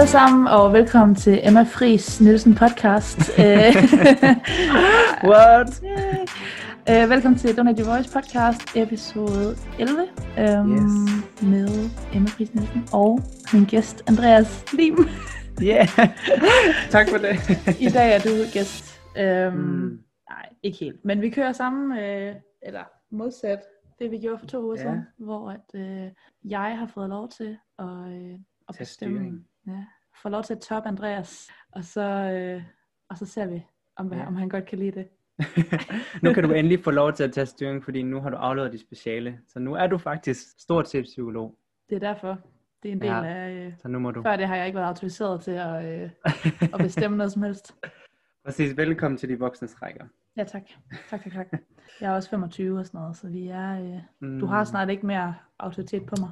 alle sammen, og velkommen til Emma Friis Nielsen podcast. What? Uh, velkommen til Donate Your Voice podcast, episode 11, um, Yes. med Emma Friis Nielsen og min gæst Andreas Lim. Yeah. tak for det. I dag er du gæst. Um, Mm. Nej, ikke helt, men vi kører sammen, uh, eller modsat det vi gjorde for to uger Ja. siden, hvor at, uh, jeg har fået lov til at, uh, at bestemme. Ja, få lov til at toppe Andreas, og så, uh, og så ser vi, om, Ja. om han godt kan lide det. nu kan du endelig få lov til at tage styring, fordi nu har du afleveret dit speciale. Så nu er du faktisk stort set psykolog. Det er derfor. Det er en del Ja. af... Øh, Så nu må du... før det har jeg ikke været autoriseret til at, øh, at bestemme noget som helst. Præcis, velkommen til de voksne rækker. Ja, tak. Tak, tak, tak. Jeg er også 25 og sådan noget, så vi er... Øh, Mm, du har snart ikke mere autoritet på mig.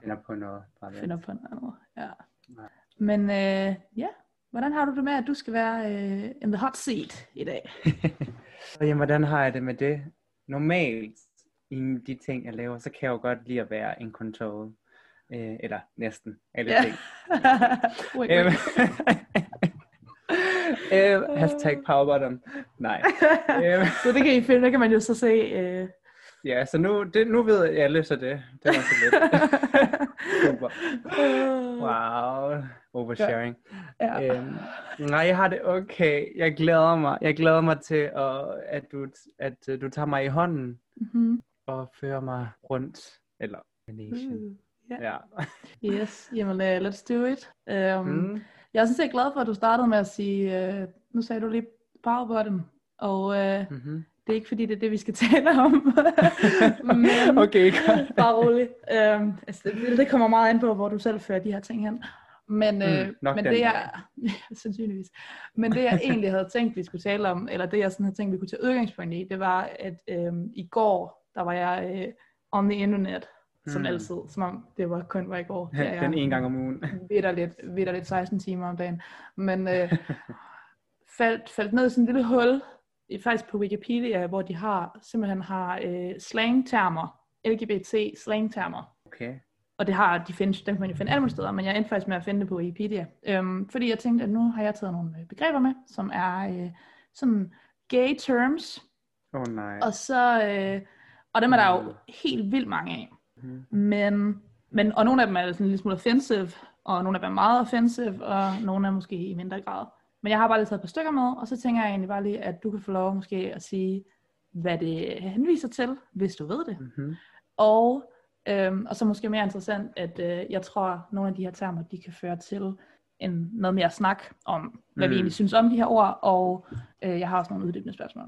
Finder på noget. Bare. Finder på noget. Ja. Nej. Men øh, ja, hvordan har du det med, at du skal være øh, in the hot seat i dag? Og jamen, hvordan har jeg det med det? Normalt, i de ting, jeg laver, så kan jeg jo godt lide at være in control. Øh, eller næsten alle Ja. ting. wait, wait. øhm, hashtag power bottom. Nej. Øhm, så det kan I finde, der kan man jo så se. Øh, ja, så nu, det, nu ved alle så det. Det var så lidt. Super. Wow. Oversharing. ja. Øhm, nej, jeg har det okay. Jeg glæder mig. Jeg glæder mig til, at, at, du, at øh, du tager mig i hånden Mm-hmm. og fører mig rundt. Eller nation. Uh, ja. Ja. Yes, jamen uh, let's do it. Um, mm. Mm. Jeg er sådan set glad for, at du startede med at sige, uh, nu sagde du lige power button, og uh, Mm-hmm. Det er ikke fordi, det er det, vi skal tale om. Men okay, godt. bare roligt. Um, altså, det, det kommer meget an på, hvor du selv fører de her ting hen. Men, Mm, nok men det jeg, ja, sandsynligvis. Men det jeg egentlig havde tænkt, vi skulle tale om, eller det jeg sådan havde tænkt, vi kunne tage udgangspunkt i, det var, at um, i går, der var jeg uh, on the internet, som Mm. altid, som om det var kun var i går. Er jeg Den en gang om ugen. vidderligt, vidderligt 16 timer om dagen. Men øh, faldt, faldt ned i sådan et lille hul, faktisk på Wikipedia, hvor de har simpelthen har øh, slangtermer, LGBT slangtermer. Okay. Og det har, de findes, dem kan man jo finde alle mulige steder, men jeg endte faktisk med at finde det på Wikipedia. Øhm, fordi jeg tænkte, at nu har jeg taget nogle øh, begreber med, som er øh, sådan gay terms, Åh oh, nej. og så, øh, og dem er der jo helt vildt mange af. Mhm. Men, men, og nogle af dem er sådan lille smule offensive, og nogle af dem er meget offensive, og nogle er måske i mindre grad. Men jeg har bare lige taget et par stykker med, og så tænker jeg egentlig bare lige, at du kan få lov måske at sige, hvad det henviser til, hvis du ved det. Mm-hmm. Og, øhm, og så måske mere interessant, at øh, jeg tror, at nogle af de her termer, de kan føre til en, noget mere snak om, hvad mm. vi Mm. egentlig synes om de her ord, og øh, jeg har også nogle uddybende spørgsmål.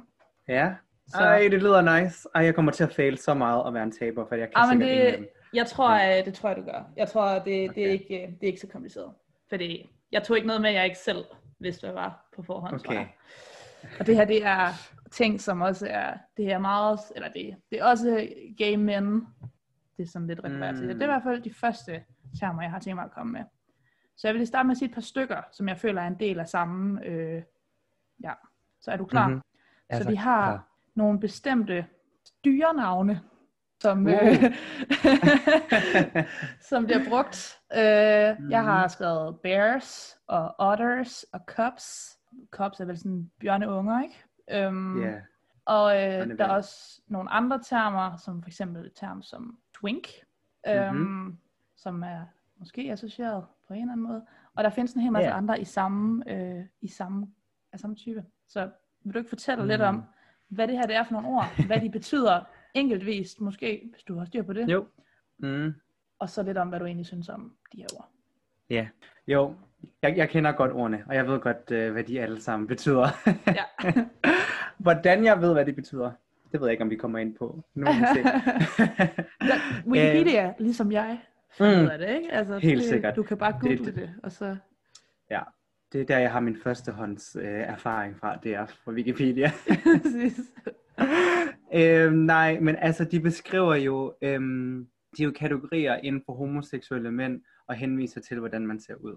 Ja. Så- Ej, det lyder nice. Ej, jeg kommer til at fail så meget og være en taber, for jeg kan Ah, men sikkert det-. Jeg tror, at det tror jeg, du gør. Jeg tror, det, det, er Okay. ikke, det er ikke så kompliceret. Fordi jeg tog ikke noget med, jeg ikke selv vidste, hvad var på forhånd, tror Okay. jeg. Og det her, det er ting, som også er, det er meget, eller det, det er også gay men, det er sådan lidt refereret til. Mm. Det er i hvert fald de første termer, jeg har tænkt mig at komme med. Så jeg vil lige starte med at sige et par stykker, som jeg føler er en del af samme, øh, ja. Så er du klar? Mhm. Så vi har klar. nogle bestemte dyrenavne, som, Uh. øh, som bliver brugt. Øh, Jeg har Mhm. skrevet bears og otters og cubs. Cubs er vel sådan bjørneunger, ikke? Øhm, Ja. Og øh, der er også nogle andre termer, som for eksempel et term som twink, øhm, Mhm. som er måske associeret på en eller anden måde. Og der findes en hel masse Ja. andre i samme, øh, i samme, af samme type. Så vil du ikke fortælle lidt Mm. om, hvad det her det er for nogle ord, hvad de betyder enkeltvist, måske, hvis du har styr på det, Jo. Mm. og så lidt om, hvad du egentlig synes om de her ord. Ja. Jo. Jeg, jeg kender godt ordene, og jeg ved godt, øh, hvad de alle sammen betyder. Ja. Hvordan jeg ved, hvad de betyder, det ved jeg ikke, om vi kommer ind på. Nu må vi se. Ja, Wikipedia, ligesom jeg, finder mm. det, ikke? Altså, Helt det, sikkert. Du kan bare Det- google det, det og så... ja. Det er der, jeg har min førstehånds øh, erfaring fra, det er fra Wikipedia. Præcis. Øhm, nej, men altså, de beskriver jo, øhm, de er jo kategorier inden for homoseksuelle mænd, og henviser til, hvordan man ser ud.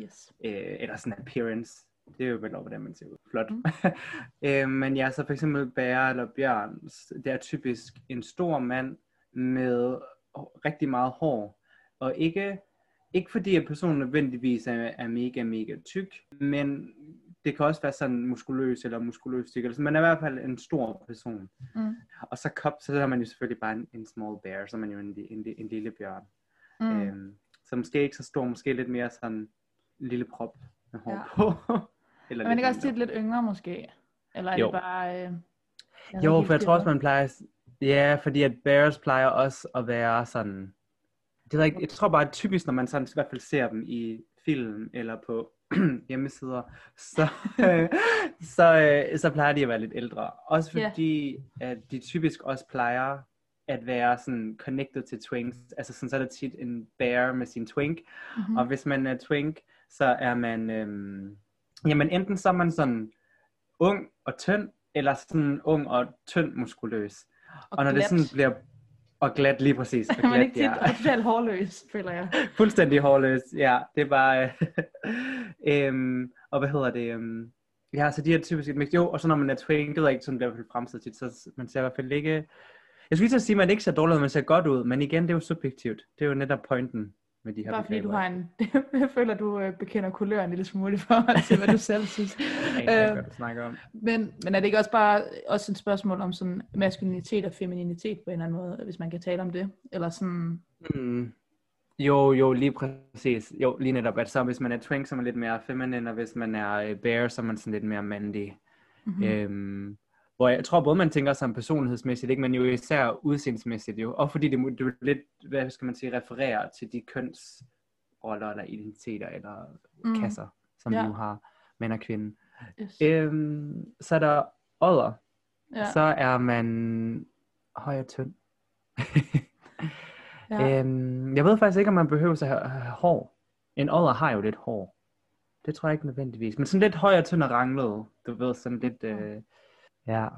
Yes. Øh, eller sådan appearance. Det er jo vel over, hvordan man ser ud. Flot. Mm. øh, men ja, så for eksempel bære eller bjørn, det er typisk en stor mand med rigtig meget hår. Og ikke ikke fordi at personen nødvendigvis er, er mega, mega tyk, men det kan også være sådan muskuløs eller muskuløs tyk, eller sådan, man er i hvert fald en stor person. Mm. Og så kop, så er man jo selvfølgelig bare en, en small bear, så er man jo en, en, en lille bjørn. Mm. Øhm, så måske ikke så stor, måske lidt mere sådan en lille prop med hår Ja. på. Men eller det lidt kan også tit lidt yngre måske. Eller er Jo. det bare... Øh, jeg Jo, ved for jeg tror også, man plejer... Ja, fordi at bears plejer også at være sådan... Det er ikke, jeg tror bare, at typisk, når man sådan, i hvert fald ser dem i film eller på hjemmesider, så, øh, så, øh, så plejer de at være lidt ældre. Også fordi, at de typisk også plejer at være sådan connected til twinks. Altså sådan, så er der tit en bear med sin twink, Mhm. og hvis man er twink, så er man, øhm, jamen enten så er man sådan ung og tynd, eller sådan ung og tynd muskuløs. Og, og når glat. det sådan bliver, og glat lige præcis. Og Er man glat, ikke tit ja. og totalt hårløs, føler jeg. Fuldstændig hårløs, ja. Det er bare, øhm, og hvad hedder det, øhm, ja, så de er typisk et mix. Jo, og så når man er twink, det er ikke sådan, er fald fremstillet tit, så man ser i hvert fald ikke, jeg skulle lige at sige, at man ikke ser dårligt ud, man ser godt ud, men igen, det er jo subjektivt. Det er jo netop pointen med de her Bare fordi du har en... jeg føler, du øh, bekender kulør en lille smule forhold til, hvad du selv synes. Jeg Øh, snakker om. Men, men er det ikke også bare også et spørgsmål om sådan maskulinitet og femininitet på en eller anden måde, hvis man kan tale om det? Eller sådan... Mm. Jo, jo, lige præcis. Jo, lige netop, at så hvis man er twink, så er man lidt mere feminin, og hvis man er øh, bear, så er man sådan lidt mere mandig. Mm-hmm. Mm. Øhm, hvor jeg tror både, man tænker som personlighedsmæssigt, ikke, men jo især udseendsmæssigt jo. Og fordi det, det er lidt, hvad skal man sige, refererer til de kønsroller eller identiteter eller Mm. kasser, som Ja. vi nu har, mænd og kvinde. Yes. Øhm, så er der odder. Ja. Så er man høj og tynd. ja. Øhm, jeg ved faktisk ikke, om man behøver at have, have hår. En odder har jo lidt hår. Det tror jeg ikke nødvendigvis. Men sådan lidt høj og tynd og ranglet. Du ved, sådan lidt... Øh, ja.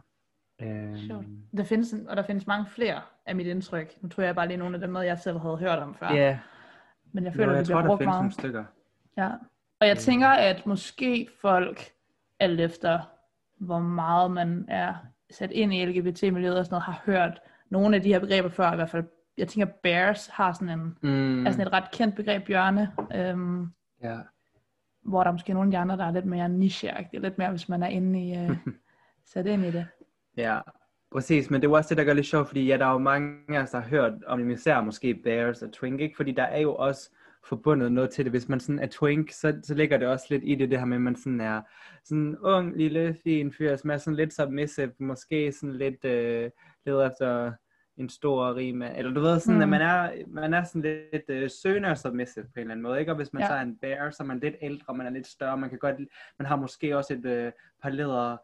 Sjovt. Øhm, Der findes, en- og der findes mange flere af mit indtryk. Nu tror jeg bare lige nogle af dem med, jeg selv havde hørt om før. ja, Men jeg jo, føler, jeg det tror, bliver der brugt findes meget. nogle stykker. Ja. Og jeg Øh. tænker, at måske folk, alt efter hvor meget man er sat ind i LGBT-miljøet og sådan noget, har hørt nogle af de her begreber før. I hvert fald, jeg tænker, bears har sådan en, Mm, er sådan et ret kendt begreb, bjørne. Øhm, ja. hvor der er måske nogle af de andre, der er lidt mere nicheagtige, lidt mere, hvis man er inde i, øh, sat ind i det. Ja, præcis, men det er jo også det, der gør lidt sjovt, fordi ja, der er jo mange af os, der har hørt om især måske Bears og Twink, ikke? fordi der er jo også forbundet noget til det. Hvis man sådan er twink, så, så ligger det også lidt i det, det her med, at man sådan er sådan en ung, lille, fin fyr, som er sådan lidt submissive, måske sådan lidt øh, leder efter en stor mand, eller du ved sådan, Mm. at man er, man er sådan lidt øh, søgende og submissive på en eller anden måde, ikke? Og hvis man Ja. så er en bear, så er man lidt ældre, man er lidt større, man kan godt, man har måske også et øh, par leder,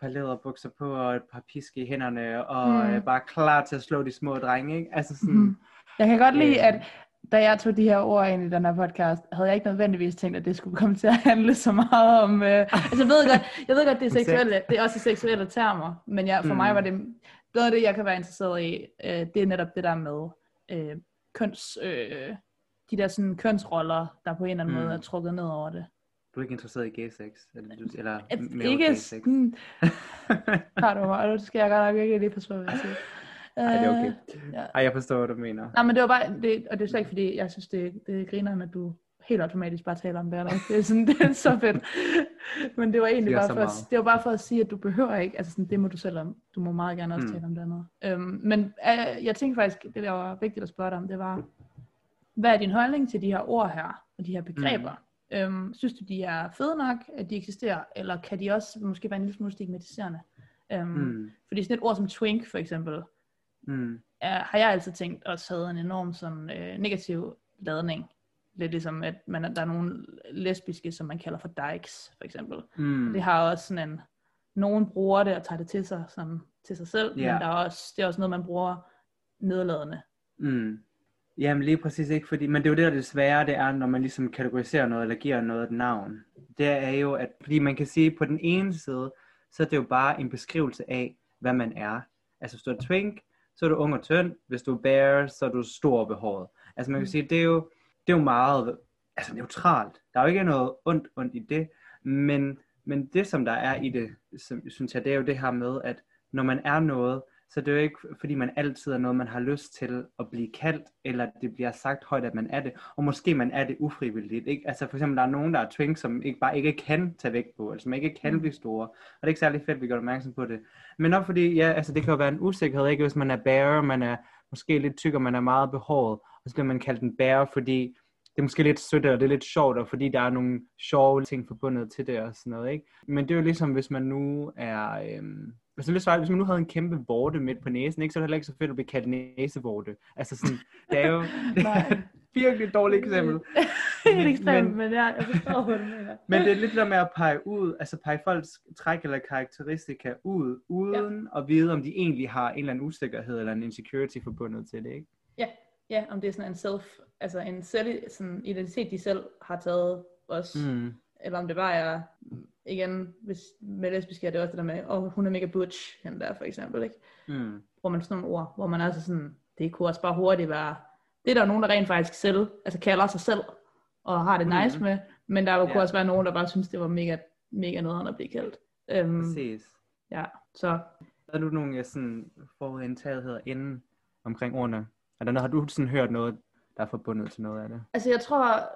par læderbukser på og et par piske i hænderne og Mm. mm. øh, bare klar til at slå de små drenge, ikke? Altså sådan, mm. Jeg kan godt lide, Øh. at da jeg tog de her ord ind i den her podcast, havde jeg ikke nødvendigvis tænkt, at det skulle komme til at handle så meget om... Øh, altså jeg ved godt, jeg ved godt det er seksuelle, det er også seksuelle termer, men jeg, for mm. mig var det noget af det, jeg kan være interesseret i, øh, det er netop det der med øh, køns... Øh, de der sådan kønsroller, der på en eller anden. Mm. måde er trukket ned over det. Du er ikke interesseret i gay sex, eller, du- eller male ikke gay sex. har du mig, det skal jeg godt nok ikke lige passe på, hvad jeg siger. Ej, det er okay. Øh, ja. Ej, jeg forstår, hvad du mener. Nej, men det var bare, det, og det er slet ikke fordi, jeg synes, det, det griner, at du helt automatisk bare taler om det, eller? det er sådan, det er så fedt. Men det var egentlig Siger bare for, at, det var bare for at sige, at du behøver ikke, altså sådan, det må du selv om, du må meget gerne også Mm. tale om det andet. Øhm, men øh, jeg tænkte faktisk, det der var vigtigt at spørge dig om, det var, hvad er din holdning til de her ord her, og de her begreber? Mm. Øhm, synes du, de er fede nok, at de eksisterer, eller kan de også måske være en lille smule stigmatiserende? Øhm, mm. Fordi sådan et ord som twink, for eksempel, Mm. er, har jeg altid tænkt også havde en enorm sådan, øh, negativ ladning. Lidt ligesom, at man, der er nogle lesbiske, som man kalder for dykes, for eksempel. Mm. Det har også sådan en, nogen bruger det og tager det til sig som til sig selv, Ja. men der er også, det er også noget, man bruger nedladende. Mm. Jamen lige præcis ikke, fordi, men det er jo det, der er det svære, det er, når man ligesom kategoriserer noget, eller giver noget et navn. Det er jo, at fordi man kan sige, på den ene side, så er det jo bare en beskrivelse af, hvad man er. Altså hvis du er twink, så er du ung og tynd. Hvis du er bear, så er du stor behåret. Altså man kan Mm. sige, det er jo, det er jo meget altså, neutralt. Der er jo ikke noget ondt, ondt i det. Men, men det, som der er i det, som, synes jeg, det er jo det her med, at når man er noget, Så det er jo ikke, fordi man altid er noget, man har lyst til at blive kaldt, eller det bliver sagt højt, at man er det. Og måske man er det ufrivilligt. Ikke? Altså for eksempel, der er nogen, der er twink, som ikke, bare ikke kan tage vægt på, eller som ikke kan blive store. Og det er ikke særlig fedt, at vi gør opmærksom på det. Men nok fordi, ja, altså det kan jo være en usikkerhed, ikke? Hvis man er bærer, man er måske lidt tyk, og man er meget behåret, og så bliver man kaldt en bærer, fordi det er måske lidt sødt, og det er lidt sjovt, og fordi der er nogle sjove ting forbundet til det og sådan noget, ikke? Men det er jo ligesom, hvis man nu er... Øhm, hvis, hvis, hvis man nu havde en kæmpe vorte midt på næsen, ikke, så er det heller ikke så fedt at blive kaldt næsevorte. Altså sådan, det er jo det er et virkelig dårligt eksempel. Helt ekstremt, men, men ja, jeg forstår, hvad du mener. Men det er lidt der med at pege ud, altså pege folks træk eller karakteristika ud, uden ja. at vide, om de egentlig har en eller anden usikkerhed eller en insecurity forbundet til det, ikke? Ja, ja om det er sådan en self, altså en selv, sådan identitet, de selv har taget også, mm. eller om det bare er igen, hvis med lesbisk er det også det der med, og oh, hun er mega butch, hende der for eksempel, ikke? Mm. Hvor man sådan nogle ord, hvor man altså sådan, det kunne også bare hurtigt være, det er der nogen, der rent faktisk selv, altså kalder sig selv, og har det nice mm. med, men der ja. kunne også være nogen, der bare synes, det var mega, mega noget at blive kaldt. Um, Præcis. Ja, så. Har du nogle sådan forudindtagetheder inden omkring ordene? Er noget, har du sådan hørt noget, der er forbundet til noget af det? Altså jeg tror,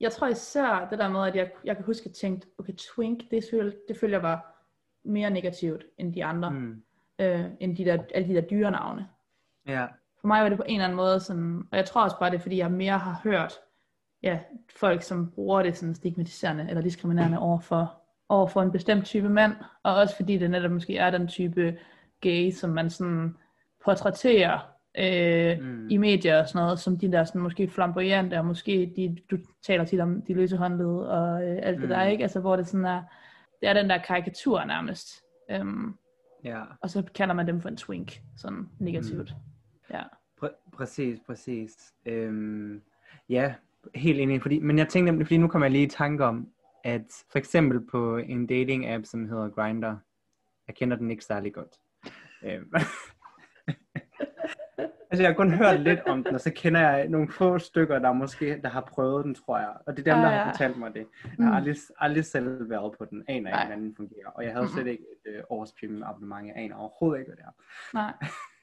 jeg tror især det der med, at jeg, jeg kan huske, at jeg tænkte, okay, twink, det, føl, det følger var mere negativt end de andre, mm. øh, end de der, alle de der dyre navne. Ja. For mig var det på en eller anden måde sådan, og jeg tror også bare det, er, fordi jeg mere har hørt, ja, folk som bruger det sådan stigmatiserende eller diskriminerende over for, over for en bestemt type mand, og også fordi det netop måske er den type gay, som man sådan portrætterer øh, mm. i medier og sådan noget, som de der sådan måske flamboyante, og måske de, du taler tit om de løse håndled og øh, alt mm. det der, mm. ikke? Altså hvor det sådan er, det er den der karikatur nærmest. Um, ja. Og så kalder man dem for en twink, sådan negativt. Mm. Ja. Pr- præcis, præcis. Øhm, ja, helt enig, fordi, men jeg tænkte fordi nu kommer jeg lige i tanke om, at for eksempel på en dating app, som hedder Grindr, jeg kender den ikke særlig godt. Øhm, Altså, jeg har kun hørt lidt om den, og så kender jeg nogle få stykker, der måske der har prøvet den, tror jeg. Og det er dem, ah, der ja. har fortalt mig det. Jeg har mm. aldrig, aldrig selv været på den, aner ikke, hvordan den fungerer. Og jeg havde slet ikke et øh, års premium abonnement, jeg aner overhovedet ikke, hvad det er. Nej.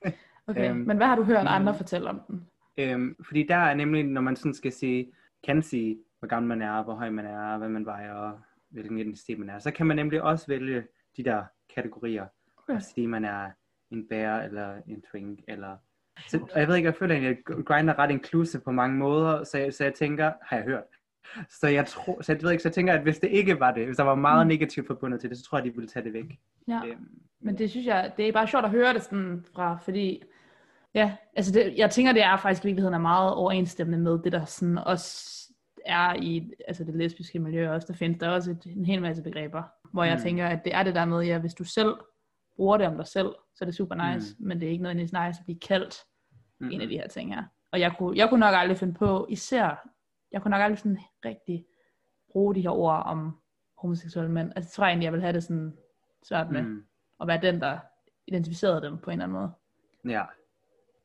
Okay, øhm, men hvad har du hørt andre fortælle om den? Øhm, fordi der er nemlig, når man sådan skal sige, kan sige, hvor gammel man er, hvor høj man er, hvad man vejer, og hvilken identitet man er, så kan man nemlig også vælge de der kategorier. Okay. Og sige, man er en bear, eller en twink, eller så, og jeg ved ikke, jeg føler egentlig, at Grindr er ret inclusive på mange måder, så jeg, så jeg tænker, har jeg hørt. Så jeg, tror, så jeg ved ikke, så jeg tænker, at hvis det ikke var det, hvis der var meget mm. negativt forbundet til det, så tror jeg, de ville tage det væk. Ja, øhm, men det synes jeg, det er bare sjovt at høre det sådan fra, fordi, ja, altså det, jeg tænker, det er faktisk i virkeligheden er meget overensstemmende med det, der sådan også er i altså det lesbiske miljø også. Der findes der også et, en hel masse begreber, hvor jeg mm. tænker, at det er det der med, ja, hvis du selv bruger det om dig selv, så er det super nice, mm. men det er ikke noget nice at blive kaldt mm. en af de her ting her. Og jeg kunne, jeg kunne nok aldrig finde på, især, jeg kunne nok aldrig sådan rigtig bruge de her ord om homoseksuelle mænd. Altså jeg tror egentlig, jeg vil have det sådan svært med, mm. at være den, der identificerede dem på en eller anden måde. Ja,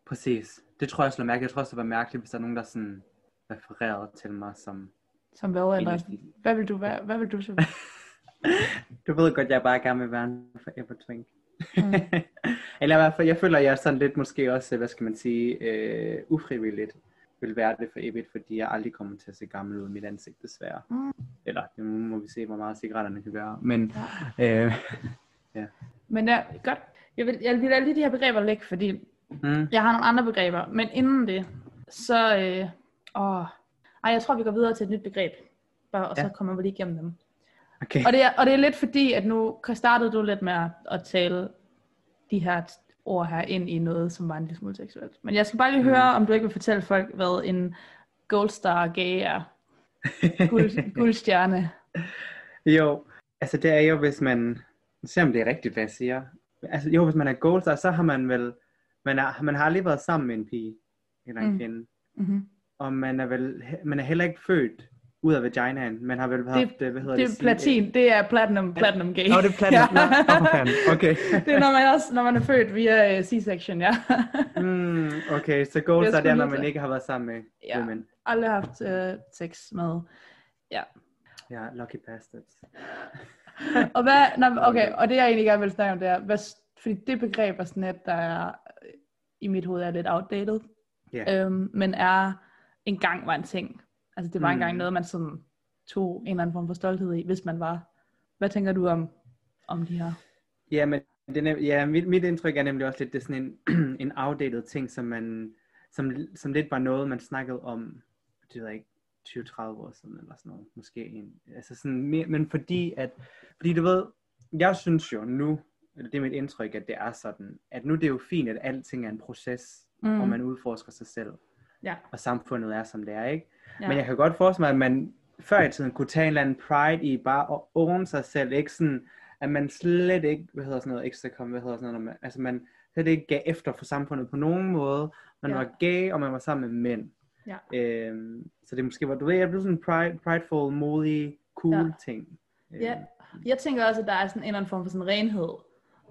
præcis. Det tror jeg også, mærke. Jeg tror også, det var mærkeligt, hvis der er nogen, der sådan refererede til mig som... Som hvad, eller hvad vil du være? Hvad vil du så du ved godt, jeg bare gerne vil være en forever twink. Mm. Eller i hvert fald, jeg føler, jeg er sådan lidt måske også, hvad skal man sige, øh, ufrivilligt vil være det for evigt, fordi jeg aldrig kommer til at se gammel ud i mit ansigt, desværre. Mm. Eller, nu må vi se, hvor meget cigaretterne kan gøre. Men, ja. Øh, ja. Men ja, godt. Jeg vil, jeg vil lige de her begreber lægge, fordi mm. jeg har nogle andre begreber. Men inden det, så... Øh, åh, ej, jeg tror, vi går videre til et nyt begreb. Bare, og ja. så kommer vi lige igennem dem. Okay. Og, det er, og det er lidt fordi, at nu startede du lidt med at, tale de her ord her ind i noget, som var en lille smule seksuelt. Men jeg skal bare lige mm. høre, om du ikke vil fortælle folk, hvad en gold star gay er. Guld, guldstjerne. Jo, altså det er jo, hvis man, se om det er rigtigt, hvad jeg siger. Altså jo, hvis man er gold star, så har man vel, man, er, man har aldrig været sammen med en pige, eller en mm. kvinde. Mm-hmm. Og man er vel, man er heller ikke født ud af vaginaen. Man har vel haft, det, hvad hedder det? Det er platin, det er platinum, platinum gay. Nå, det er platinum, ja. oh, okay. det er når man, også, når man er født via uh, C-section, ja. mm, okay, så goals er det, når man ikke har været sammen med ja. women. aldrig haft uh, sex med, ja. Ja, lucky bastards. og hvad, nej, okay, og det jeg egentlig gerne vil snakke om, det er, hvad, fordi det begreb er sådan et, der er, øh, i mit hoved er lidt outdated, Ja. øhm, men er engang var en ting. Altså det var Mm. engang noget, man sådan tog en eller anden form for stolthed i, hvis man var. Hvad tænker du om, om de her? Ja, men det er, ja, mit, mit indtryk er nemlig også lidt, det er sådan en, en outdated ting, som, man, som, som lidt var noget, man snakkede om, det ved jeg ikke, 20-30 år siden, eller sådan noget, måske en, altså sådan, mere, men fordi at, fordi du ved, jeg synes jo nu, eller det er mit indtryk, at det er sådan, at nu det er jo fint, at alting er en proces, mm. hvor man udforsker sig selv, Ja. og samfundet er, som det er, ikke? Ja. Men jeg kan godt forestille mig, at man før i tiden kunne tage en eller anden pride i bare at own sig selv, ikke sådan, at man slet ikke, hvad hedder sådan noget, ekstra kom, hvad hedder sådan noget, man, altså man slet ikke gav efter for samfundet på nogen måde. Man Ja. var gay, og man var sammen med mænd. Ja. Øhm, så det måske var, du ved, jeg blev sådan en pride, prideful, modig, cool Ja. ting. Øhm, Ja, jeg tænker også, at der er sådan en eller anden form for sådan renhed.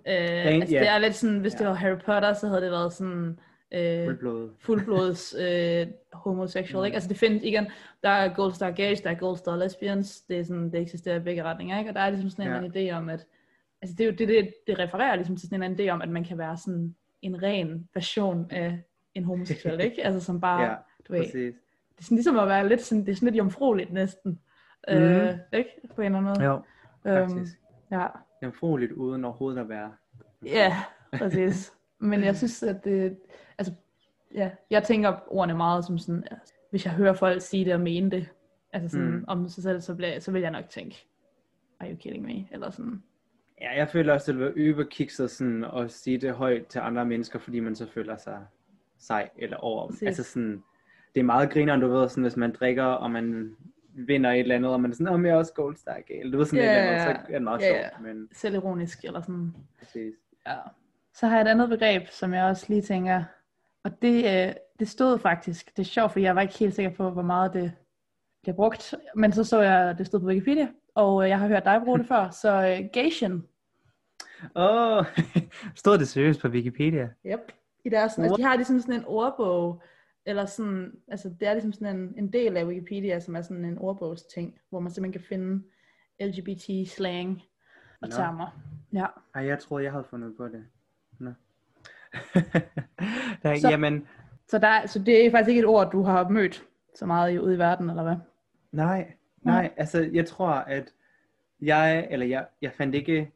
Øh, Ren- altså, ja. Det er lidt sådan, hvis Ja. det var Harry Potter, så havde det været sådan øh, Fuldblodet. fuldblods øh, homosexual. Mm. Ikke? Altså det findes igen, der er Gold Star Gays, der er Gold Star Lesbians, det, er sådan, det eksisterer i begge retninger. Ikke? Og der er ligesom sådan en Ja. anden idé om, at altså det, er jo, det, det, det refererer ligesom til sådan en idé om, at man kan være sådan en ren version af en homoseksuel, ikke? Altså som bare, Ja, du ved, præcis. det er sådan ligesom at være lidt sådan, det er sådan lidt jomfrueligt næsten. Mhm. Øh, ikke? På en eller anden måde. Jo, Øhm, faktisk. ja. Jomfrueligt uden overhovedet at være. Ja, præcis. Men jeg synes, at det, altså, ja, jeg tænker ordene meget som sådan, altså, hvis jeg hører folk sige det og mene det, altså sådan Mm. mm. om sig selv, så, bliver, så vil jeg nok tænke, are you kidding me? Eller sådan, Ja, jeg føler også, at det vil være yberkikset sådan at sige det højt til andre mennesker, fordi man så føler sig sej eller over. Præcis. Altså sådan, det er meget grineren, du ved, sådan, hvis man drikker, og man vinder et eller andet, og man er sådan, om jeg er også gold star gale. Du ved sådan Ja, et eller andet, så er det meget ja. sjovt, men selvironisk, eller sådan, præcis. ja. Så har jeg et andet begreb, som jeg også lige tænker, og det, øh, det stod faktisk, det er sjovt, for jeg var ikke helt sikker på, hvor meget det bliver brugt, men så så jeg, at det stod på Wikipedia, og øh, jeg har hørt dig bruge det før, så øh, Gation, Åh, oh, stod det seriøst på Wikipedia? Yep. I deres, altså, de har ligesom sådan en ordbog, eller sådan, altså det er ligesom sådan en, en del af Wikipedia, som er sådan en ordbogsting, hvor man simpelthen kan finde LGBT-slang og Nå. termer. Ja. Ej, jeg troede, jeg havde fundet på det. Der, Så- Jamen, Så, der, er- så det er faktisk ikke et ord, du har mødt så meget ude i verden, eller hvad? Nej, nej, altså jeg tror, at jeg, eller jeg, jeg fandt ikke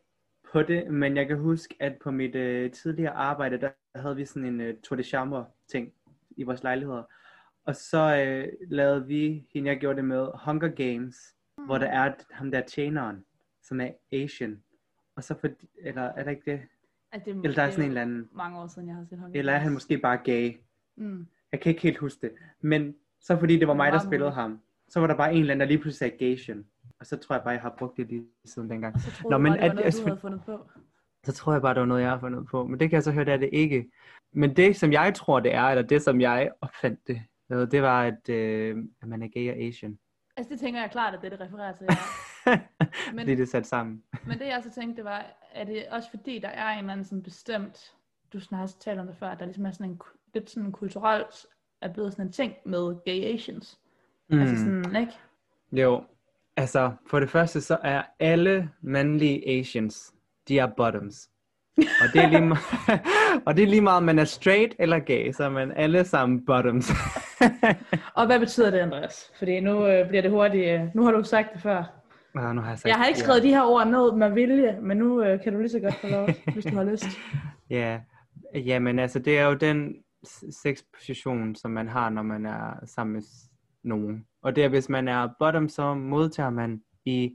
på det, men jeg kan huske, at på mit øh, tidligere arbejde, der havde vi sådan en øh, Tour de Chambre ting i vores lejligheder. Og så øh, lavede vi, hende jeg gjorde det med, Hunger Games, mm. hvor der er ham der tjeneren, som er Asian. Og så for, eller er der ikke det? Altså, det, Eller der er sådan en eller anden, mange år siden, jeg har set Hunger eller er han måske bare gay? Mm. Jeg kan ikke helt huske det. Men så fordi det var mig, der spillede muligt. ham, så var der bare en eller anden, der lige pludselig sagde Gation. Og så tror jeg bare, jeg har brugt det lige siden dengang. Så troede Nå, men bare, det var det- noget, du havde fundet på. Så tror jeg bare, det var noget, jeg har fundet på. Men det kan jeg så høre, det er det ikke. Men det, som jeg tror, det er, eller det, som jeg opfandt det, det var, at, øh, at man er gay og Asian. Altså det tænker jeg klart, at det, det refererer til. Ja. Men... Fordi det er sat sammen. Men det jeg så tænkte, det var, er det også fordi, der er en eller anden sådan bestemt, du sådan har talt om det før, at der ligesom er sådan en, lidt sådan kulturelt, er blevet sådan en ting med gay Asians. Mm. Altså sådan, ikke? Jo, altså for det første, så er alle mandlige Asians, de er bottoms. Og det er lige, meget, og det er lige meget, om man er straight eller gay, så er man alle sammen bottoms. Og hvad betyder det, Andreas? Fordi nu øh, bliver det hurtigt, øh, nu har du sagt det før. Nå, nu har jeg, sagt, Jeg har ikke skrevet de her ord ned med vilje, men nu øh, kan du lige så godt få lov, hvis du har lyst. Ja, ja, men altså det er jo den sexposition, som man har, når man er sammen med nogen. Og det er, hvis man er bottom, så modtager man i...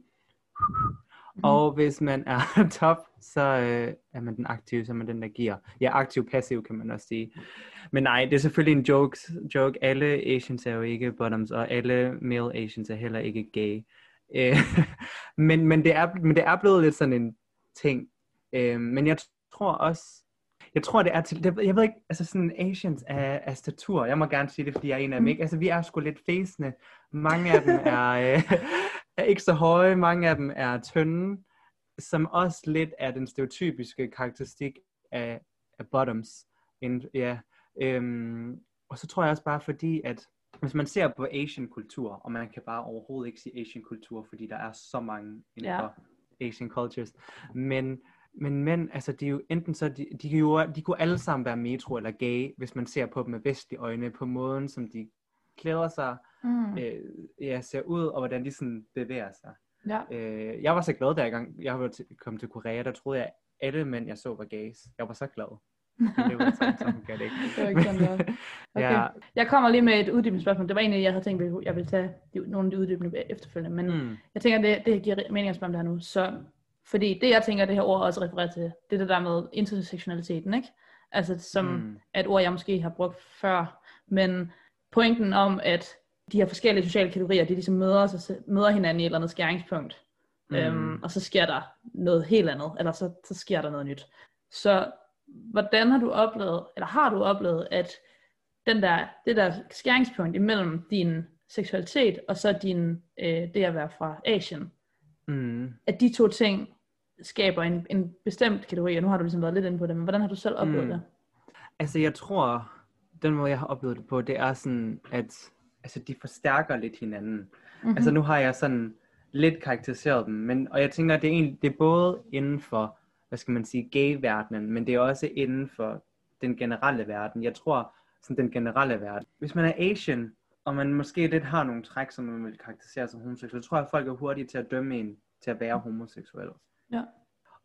Og hvis man er top, så øh, er man den aktive, så er man den, der giver. Ja, aktiv-passiv kan man også sige. Men nej, det er selvfølgelig en joke. joke. Alle Asians er jo ikke bottoms, og alle male Asians er heller ikke gay. Øh, men, men, det er, men det er blevet lidt sådan en ting. Øh, men jeg tror også, jeg tror det er til, det, jeg ved ikke, altså sådan Asians af, af statur, jeg må gerne sige det, fordi jeg er en af dem, ikke? Altså vi er sgu lidt fæsende. Mange af dem er, øh, er ikke så høje, mange af dem er tynde, som også lidt er den stereotypiske karakteristik af, af bottoms. En, ja, øhm, og så tror jeg også bare fordi, at hvis man ser på Asian kultur, og man kan bare overhovedet ikke sige Asian kultur, fordi der er så mange inden Ja. for Asian cultures, men men mænd, altså de er jo enten så, de, de, kan jo, de kunne alle sammen være metro eller gay, hvis man ser på dem med vestlige øjne, på måden, som de klæder sig, Mm. øh, ja, ser ud, og hvordan de sådan bevæger sig. Ja. Øh, jeg var så glad, da jeg, gang, jeg kom til Korea, der troede jeg, at alle mænd, jeg så, var gays. Jeg var så glad. Det var sådan, sådan gør det ikke. Det var ikke sådan. Okay. Ja, Jeg kommer lige med et uddybende spørgsmål. Det var egentlig, jeg havde tænkt, at jeg ville tage de, nogle af de uddybende efterfølgende. Men mm. jeg tænker, det, det giver mening at spørge om det her nu. Så, fordi det, jeg tænker, det her ord også refererer til, det er det der med intersektionaliteten, ikke? Altså som Mm. er et ord, jeg måske har brugt før. Men pointen om, at de her forskellige sociale kategorier, de ligesom møder, sig, møder hinanden i et eller andet skæringspunkt. Mm. Øhm, og så sker der noget helt andet, eller så, så sker der noget nyt. Så hvordan har du oplevet, eller har du oplevet, at den der, det der skæringspunkt imellem din seksualitet og så din, øh, det at være fra Asien, mm. at de to ting skaber en, en bestemt kategori, og nu har du ligesom været lidt inde på det, men hvordan har du selv oplevet Mm. det? Altså, jeg tror, den måde, jeg har oplevet det på, det er sådan, at altså, de forstærker lidt hinanden. Mhm. Mm-hmm. Altså, nu har jeg sådan lidt karakteriseret dem, men, og jeg tænker, at det er, egentlig, det er både inden for, hvad skal man sige, gay-verdenen, men det er også inden for den generelle verden. Jeg tror, sådan den generelle verden. Hvis man er Asian, og man måske lidt har nogle træk, som man vil karakterisere som homoseksuel, så tror jeg, at folk er hurtige til at dømme en til at være homoseksuel. Ja.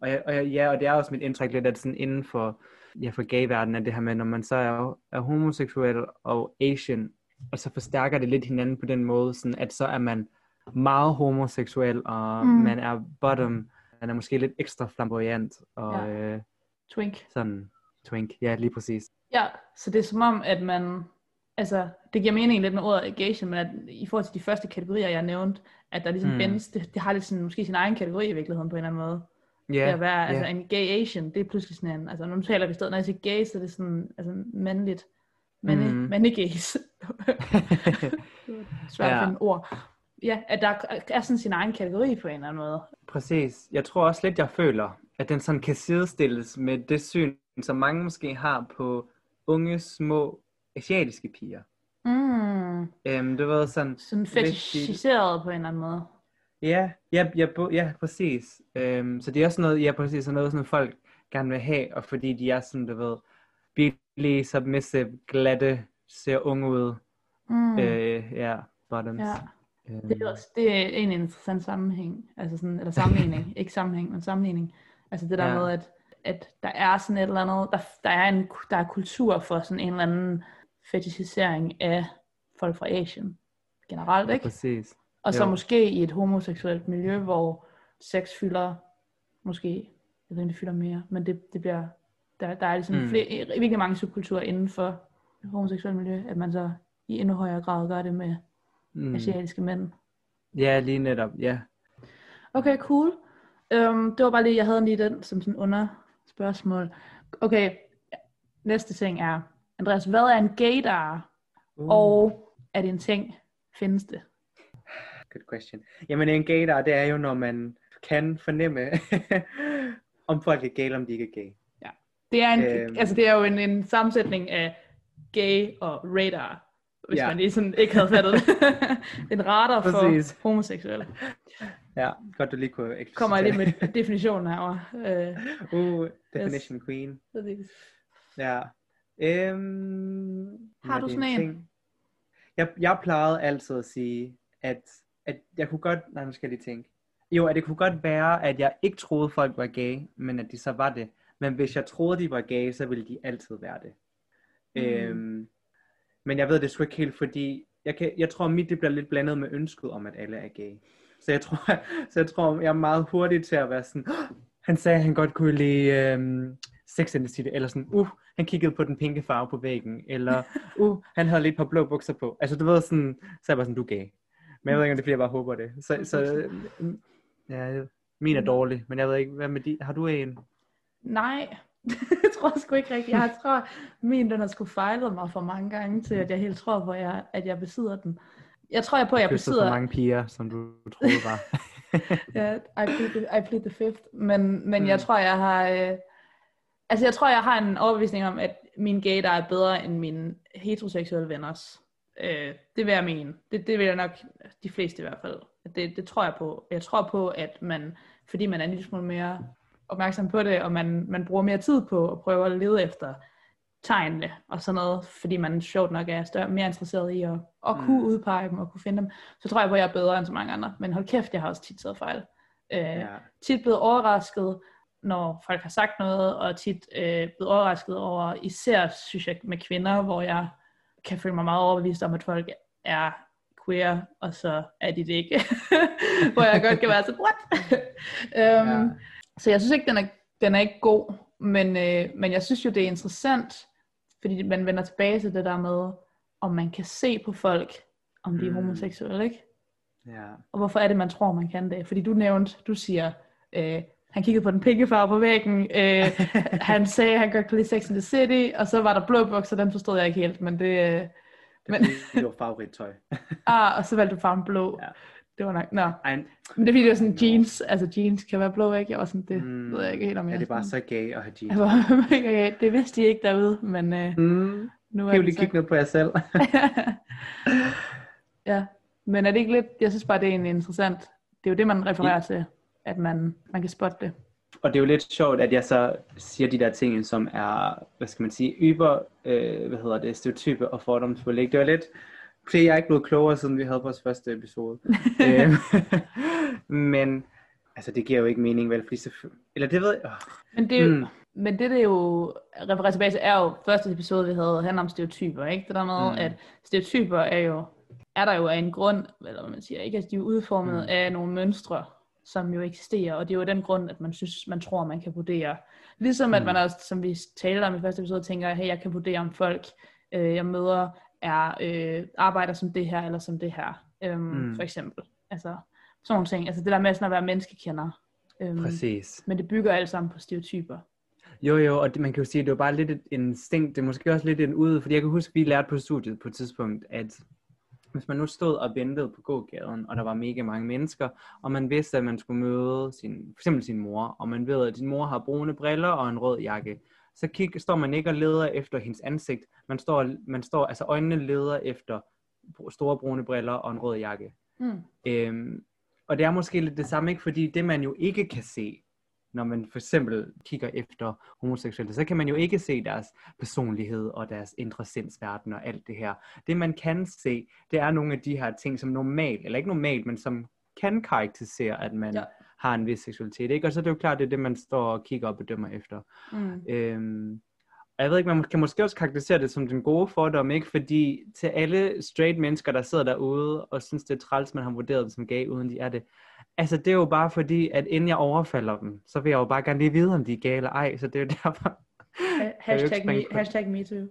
Og, jeg, og jeg, ja, og det er også mit indtryk lidt, at sådan inden for, ja, for gay-verdenen, at det her med, når man så er, er homoseksuel og Asian, og så forstærker det lidt hinanden på den måde, sådan at så er man meget homoseksuel, og mm. man er bottom, man er måske lidt ekstra flamboyant, og Ja. øh, Twink. sådan twink, ja, lige præcis. Ja, så det er som om, at man, altså, det giver mening lidt med ordet Asian, men at i forhold til de første kategorier, jeg nævnte, at der ligesom mm. Findes, det, det har lidt sådan, måske sin egen kategori i virkeligheden på en eller anden måde. Ja, Yeah, det at være, ja. altså en gay Asian, det er pludselig sådan en, altså nu taler vi stadig, når jeg siger gay, så er det sådan, altså mandligt, mande, mm. Mandegays. Svært at Ja. finde ord. Ja, at der er sådan sin egen kategori på en eller anden måde. Præcis. Jeg tror også lidt, jeg føler, at den sådan kan sidestilles med det syn, som mange måske har på unge, små asiatiske piger. Mm. Øhm, det var sådan, Sådan fetishiseret på en eller anden måde. ja, ja, ja, ja præcis. Øhm, så det er også noget, ja, præcis, sådan noget, som folk gerne vil have, og fordi de er sådan, du ved, billige, submissive, glatte, ser unge ud. Mm. Øh, ja, bottoms. ja. Øhm, Det er, også, det er en interessant sammenhæng, altså sådan, eller sammenligning, ikke sammenhæng, men sammenligning. Altså det der Ja. med, at, at der er sådan et eller andet, der, der, er en, der er kultur for sådan en eller anden fetishisering af folk fra Asien generelt, ikke? Præcis. Og så Jo. måske i et homoseksuelt miljø, hvor sex fylder, måske, jeg ved ikke, det fylder mere, men det, det bliver, der, der er ligesom mm. Flere, virkelig mange subkulturer inden for homoseksuelt miljø, at man så i endnu højere grad gør det med mm. Asiatiske mænd. Ja, lige netop, ja. Okay, cool. Um, det var bare lige, jeg havde lige den som sådan under spørgsmål. Okay, næste ting er, Andreas, hvad er en gaydar, Uh. og er det en ting? Findes det? Good question. Jamen en gaydar, det er jo, når man kan fornemme, om folk er gay, eller om de ikke er gay. Det er, en, Øhm. altså, det er jo en, en sammensætning af gay og radar, hvis Ja. man lige sådan ikke havde fattet det. en radar for Præcis. homoseksuelle. Ja, godt du lige kunne Kommer jeg lige med definitionen herovre. Øh, Uh, definition yes. queen. præcis. Ja. Øhm, Har du sådan en? ting- Jeg, jeg plejede altid at sige, at, at jeg kunne godt... Nej, nu skal jeg lige tænke. Jo, at det kunne godt være, at jeg ikke troede, folk var gay, men at de så var det. Men hvis jeg troede, de var gay, så ville de altid være det. Mm. Øhm, men jeg ved det sgu ikke helt, fordi jeg, kan, jeg tror, mit det bliver lidt blandet med ønsket om, at alle er gay. Så jeg tror, så jeg, tror jeg er meget hurtig til at være sådan, "Åh, han sagde, at han godt kunne lide øhm, Sex and the City, eller sådan, uh, han kiggede på den pinke farve på væggen, eller uh, han havde lidt par blå bukser på. Altså du ved sådan, så er jeg bare sådan, du er gay. Men jeg ved ikke, om det er, fordi jeg bare håber det. Så, så øh, ja, min er dårlig, men jeg ved ikke, hvad med de, har du en? Nej, jeg tror sgu ikke rigtigt. Jeg tror, min den har sgu fejlet mig for mange gange til, at jeg helt tror på, at jeg, at jeg besidder den. Jeg tror jeg på, at jeg Kysset besidder... for mange piger, som du troede var. Ja, I plead the, I plead the fifth. Men, men Mm. jeg tror, jeg har... Øh, altså, jeg tror, jeg har en overbevisning om, at min gay der er bedre end mine heteroseksuelle venners. Øh, det vil jeg mene. Det, det vil jeg nok, de fleste i hvert fald. Det, det tror jeg på. Jeg tror på, at man, fordi man er en lille smule mere opmærksom på det, og man, man bruger mere tid på at prøve at lede efter tegnene og sådan noget, fordi man sjovt nok er større, mere interesseret i at, at kunne Mm. udpege dem og kunne finde dem, så tror jeg på, at jeg er bedre end så mange andre. Men hold kæft, jeg har også tit taget fejl. Øh, Ja. tit blevet overrasket, når folk har sagt noget, og tit øh, blevet overrasket over, især synes jeg med kvinder, hvor jeg kan føle mig meget overbevist om, at folk er queer, og så er de det ikke. hvor jeg godt kan være sådan, what? um, Ja. Så jeg synes ikke, den er, den er ikke god, men, øh, men jeg synes jo, det er interessant, fordi man vender tilbage til det der med, om man kan se på folk, om de er Mm. homoseksuelle, ikke? Ja. Og hvorfor er det, man tror, man kan det? Fordi du nævnte, du siger, øh, han kiggede på den pinke farve på væggen, øh, han sagde, han godt kunne lide Sex in the City, og så var der blå bukser, den forstod jeg ikke helt, men det... Øh, Det, Men- det var favorittøj. ah, og så valgte du farven blå. Ja. Det var nok, nå. Ej, Men det er fordi, det var sådan jeans, altså jeans kan være blå, ikke? Jeg var sådan, det mm, ved jeg ikke helt om jeg Ja, det er bare så gay at have jeans. Mega gay. Det vidste de ikke derude, men øh, Mm. nu er det lige kigge ned på jer selv. ja, men er det ikke lidt, jeg synes bare, det er en interessant, det er jo det, man refererer til, at man, man kan spotte det. Og det er jo lidt sjovt, at jeg så siger de der ting, som er, hvad skal man sige, yber, øh, hvad hedder det, stereotype og fordomsfulde. Det var lidt, fordi jeg er ikke blevet klogere, siden vi havde vores første episode. Øhm, Men, altså det giver jo ikke mening, vel? Fordi selvfølgelig, eller det ved jeg, oh, Men det, er Mm. men det, det jo refererer tilbage til, er jo første episode, vi havde, handler om stereotyper, ikke? Det der med, Mm. at stereotyper er jo, er der jo af en grund, eller man siger, ikke? Altså, de er udformet Mm. af nogle mønstre, som jo eksisterer, og det er jo den grund, at man synes, man tror, man kan vurdere. Ligesom at Mm. man også, som vi talte om i første episode, tænker, hey, jeg kan vurdere om folk, øh, jeg møder, er øh, arbejder som det her, eller som det her, øhm, Mm. for eksempel. Altså, sådan nogle ting. Altså det der med sådan at være menneskekender. Øhm, præcis. men det bygger alt sammen på stereotyper. Jo, jo, og det, man kan jo sige, at det var bare lidt et instinkt, det er måske også lidt en ud, fordi jeg kan huske, vi lærte på studiet på et tidspunkt, at hvis man nu stod og ventede på gågaden, og der var mega mange mennesker, og man vidste, at man skulle møde sin, for eksempel sin mor, og man ved, at din mor har brune briller og en rød jakke, så kig, står man ikke og leder efter hendes ansigt, man står, man står altså øjnene leder efter store brune briller og en rød jakke. Mm. Øhm, og det er måske lidt det samme, ikke? Fordi det man jo ikke kan se, når man for eksempel kigger efter homoseksuelle, så kan man jo ikke se deres personlighed og deres indre sindsverden og alt det her. Det man kan se, det er nogle af de her ting, som normalt, eller ikke normalt, men som kan karakterisere, at man Ja. Har en vis seksualitet. Ikke? Og så er det jo klart, det er det, man står og kigger og bedømmer efter. Mm. Øhm, og jeg ved ikke, man kan måske også karakterisere det som den gode fordom, ikke? Fordi til alle straight mennesker, der sidder derude og synes, det er træls, man har vurderet dem som gay, uden de er det. Altså, det er jo bare fordi, at inden jeg overfalder dem, så vil jeg jo bare gerne lige vide, om de er gay eller ej. Så det er jo derfor... Ha- hashtag, me, hashtag me too. Åh,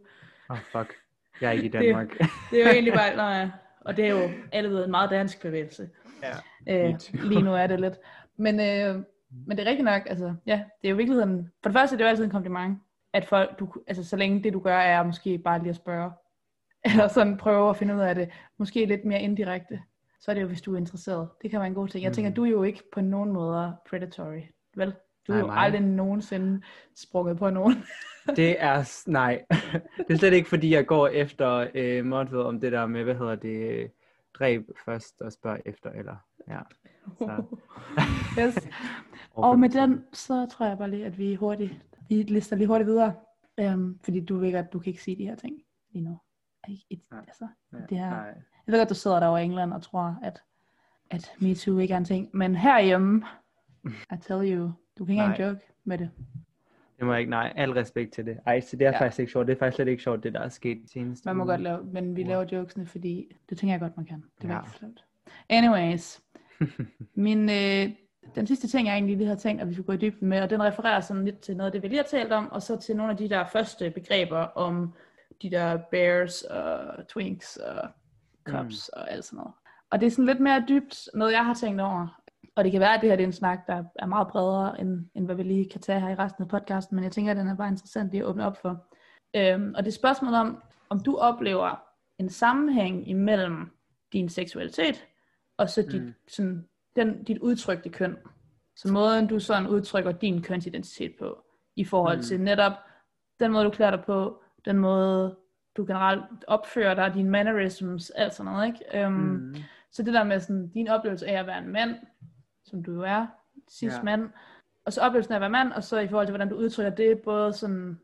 oh, fuck. Jeg er ikke i Det- Danmark. Det er jo egentlig bare, nej, og det er jo alle ved en meget dansk bevægelse. ja. Øh, lige nu er det lidt. Men, øh, men det er rigtigt nok, altså, ja, det er jo virkeligheden, for det første det er det jo altid en kompliment, at folk, du, altså så længe det du gør er måske bare lige at spørge, eller sådan prøve at finde ud af det, måske lidt mere indirekte, så er det jo, hvis du er interesseret. Det kan være en god ting. Jeg Mm. tænker, du er jo ikke på nogen måder predatory, vel? Du er Nej, jo mig. aldrig nogensinde sprunget på nogen. Det er, nej, det er slet ikke fordi, jeg går efter øh, mottoet om det der med, hvad hedder det, dræb først og spørg efter, eller, ja. Så. yes. Og med den, så tror jeg bare lige, at vi hurtigt, vi lister lige hurtigt videre. Um, fordi du ved godt, du kan ikke sige de her ting lige nu. Ej, et, Nej. altså, Ja, det her- nej. jeg ved godt, du sidder derovre i England og tror, at, at MeToo ikke er en ting. Men herhjemme, I tell you, du kan ikke engang Nej. joke med det. Det må jeg ikke, nej, al respekt til det. Ej, så det er Ja. faktisk ikke sjovt. Det er faktisk slet ikke sjovt, det der er sket senest. Man må godt lave, men vi laver jokesene, fordi det tænker jeg godt, man kan. Det er Ja. slemt. Anyways, min, øh, den sidste ting, jeg egentlig lige havde tænkt, at vi skulle gå i dybden med, og den refererer sådan lidt til noget af det, vi lige har talt om, og så til nogle af de der første begreber om de der bears og twinks og cups mm. og alt sådan noget. Og det er sådan lidt mere dybt, noget jeg har tænkt over. Og det kan være, at det her det er en snak, der er meget bredere, end, end hvad vi lige kan tage her i resten af podcasten, men jeg tænker, at den er bare interessant lige at åbne op for. Øhm, og det er spørgsmålet om, om du oplever en sammenhæng imellem din seksualitet, og så dit, Mm. sådan, den, dit udtrykte køn. Så måden, du sådan udtrykker din kønsidentitet på, i forhold Mm. til netop den måde, du klæder dig på, den måde, du generelt opfører dig, dine mannerisms, alt sådan noget, ikke? Um, mm. Så det der med sådan, din oplevelse af at være en mand, som du jo er, cis Ja. mand, og så oplevelsen af at være mand, og så i forhold til, hvordan du udtrykker det, både sådan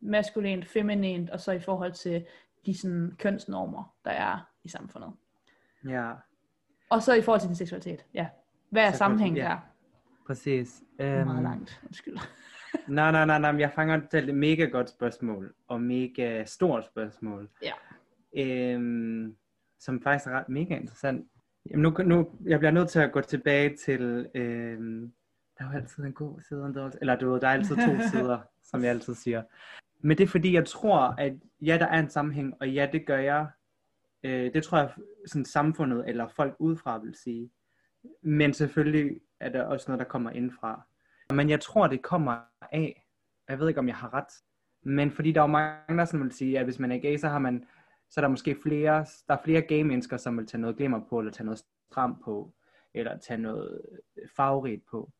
maskulint, feminint, og så i forhold til de sådan kønsnormer, der er i samfundet. Ja, Og så i forhold til din seksualitet, ja. Hvad er sammenhængen ja. der? præcis. Er meget Øhm, langt, undskyld. Nej, nej, nej, nej, jeg fanger selv et mega godt spørgsmål, og mega stort spørgsmål. Ja. Øhm, som faktisk er ret mega interessant. Jamen nu, nu, jeg bliver nødt til at gå tilbage til, øhm, der er jo altid en god side, og en dårlig- eller du ved, der er altid to sider, som jeg altid siger. Men det er fordi, jeg tror, at ja, der er en sammenhæng, og ja, det gør jeg. Øh, det tror jeg, sådan samfundet eller folk udefra vil sige. Men selvfølgelig er der også noget, der kommer indfra. Men jeg tror, det kommer af, jeg ved ikke, om jeg har ret, men fordi der er jo mange, der sådan vil sige, at hvis man er gay, så har man, så er der måske flere, der er flere gay mennesker, som vil tage noget glimmer på, eller tage noget stram på, eller tage noget farverigt på.